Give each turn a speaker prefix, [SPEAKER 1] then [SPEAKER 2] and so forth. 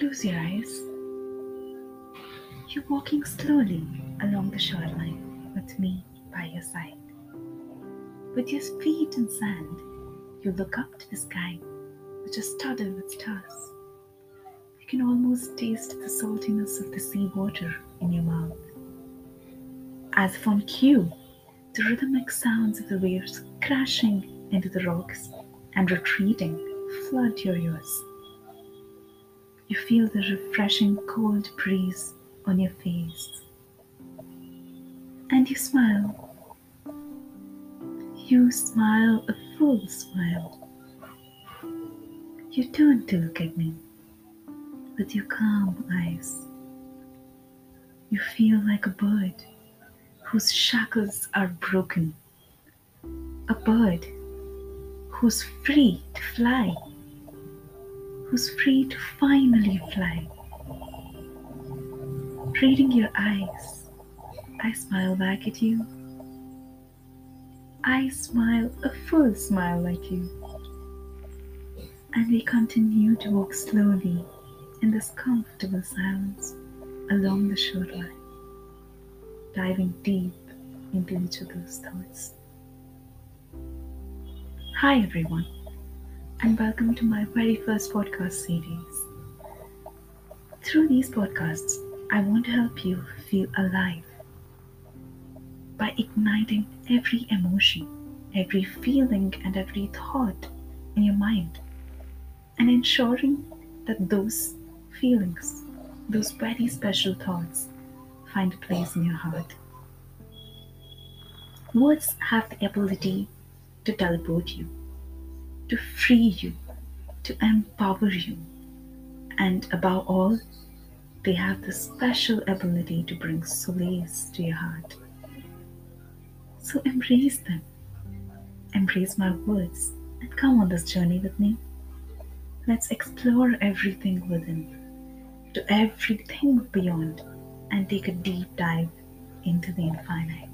[SPEAKER 1] Close your eyes. You're walking slowly along the shoreline with me by your side. With your feet in sand, you look up to the sky, which is studded with stars. You can almost taste the saltiness of the sea water in your mouth. As if on cue, the rhythmic sounds of the waves crashing into the rocks and retreating flood your ears. You feel the refreshing cold breeze on your face. And you smile. You smile a full smile. You turn to look at me with your calm eyes. You feel like a bird whose shackles are broken, a bird who's free to fly, who's free to finally fly. Reading your eyes, I smile back at you. I smile a full smile like you. And we continue to walk slowly in this comfortable silence along the shoreline, diving deep into each other's thoughts. Hi, everyone, and welcome to my very first podcast series. Through these podcasts, I want to help you feel alive by igniting every emotion, every feeling, and every thought in your mind, and ensuring that those feelings, those very special thoughts, find a place in your heart. Words have the ability to teleport you, to free you, to empower you, and above all, they have the special ability to bring solace to your heart. So embrace them, embrace my words, and come on this journey with me. Let's explore everything within to everything beyond and take a deep dive into the infinite.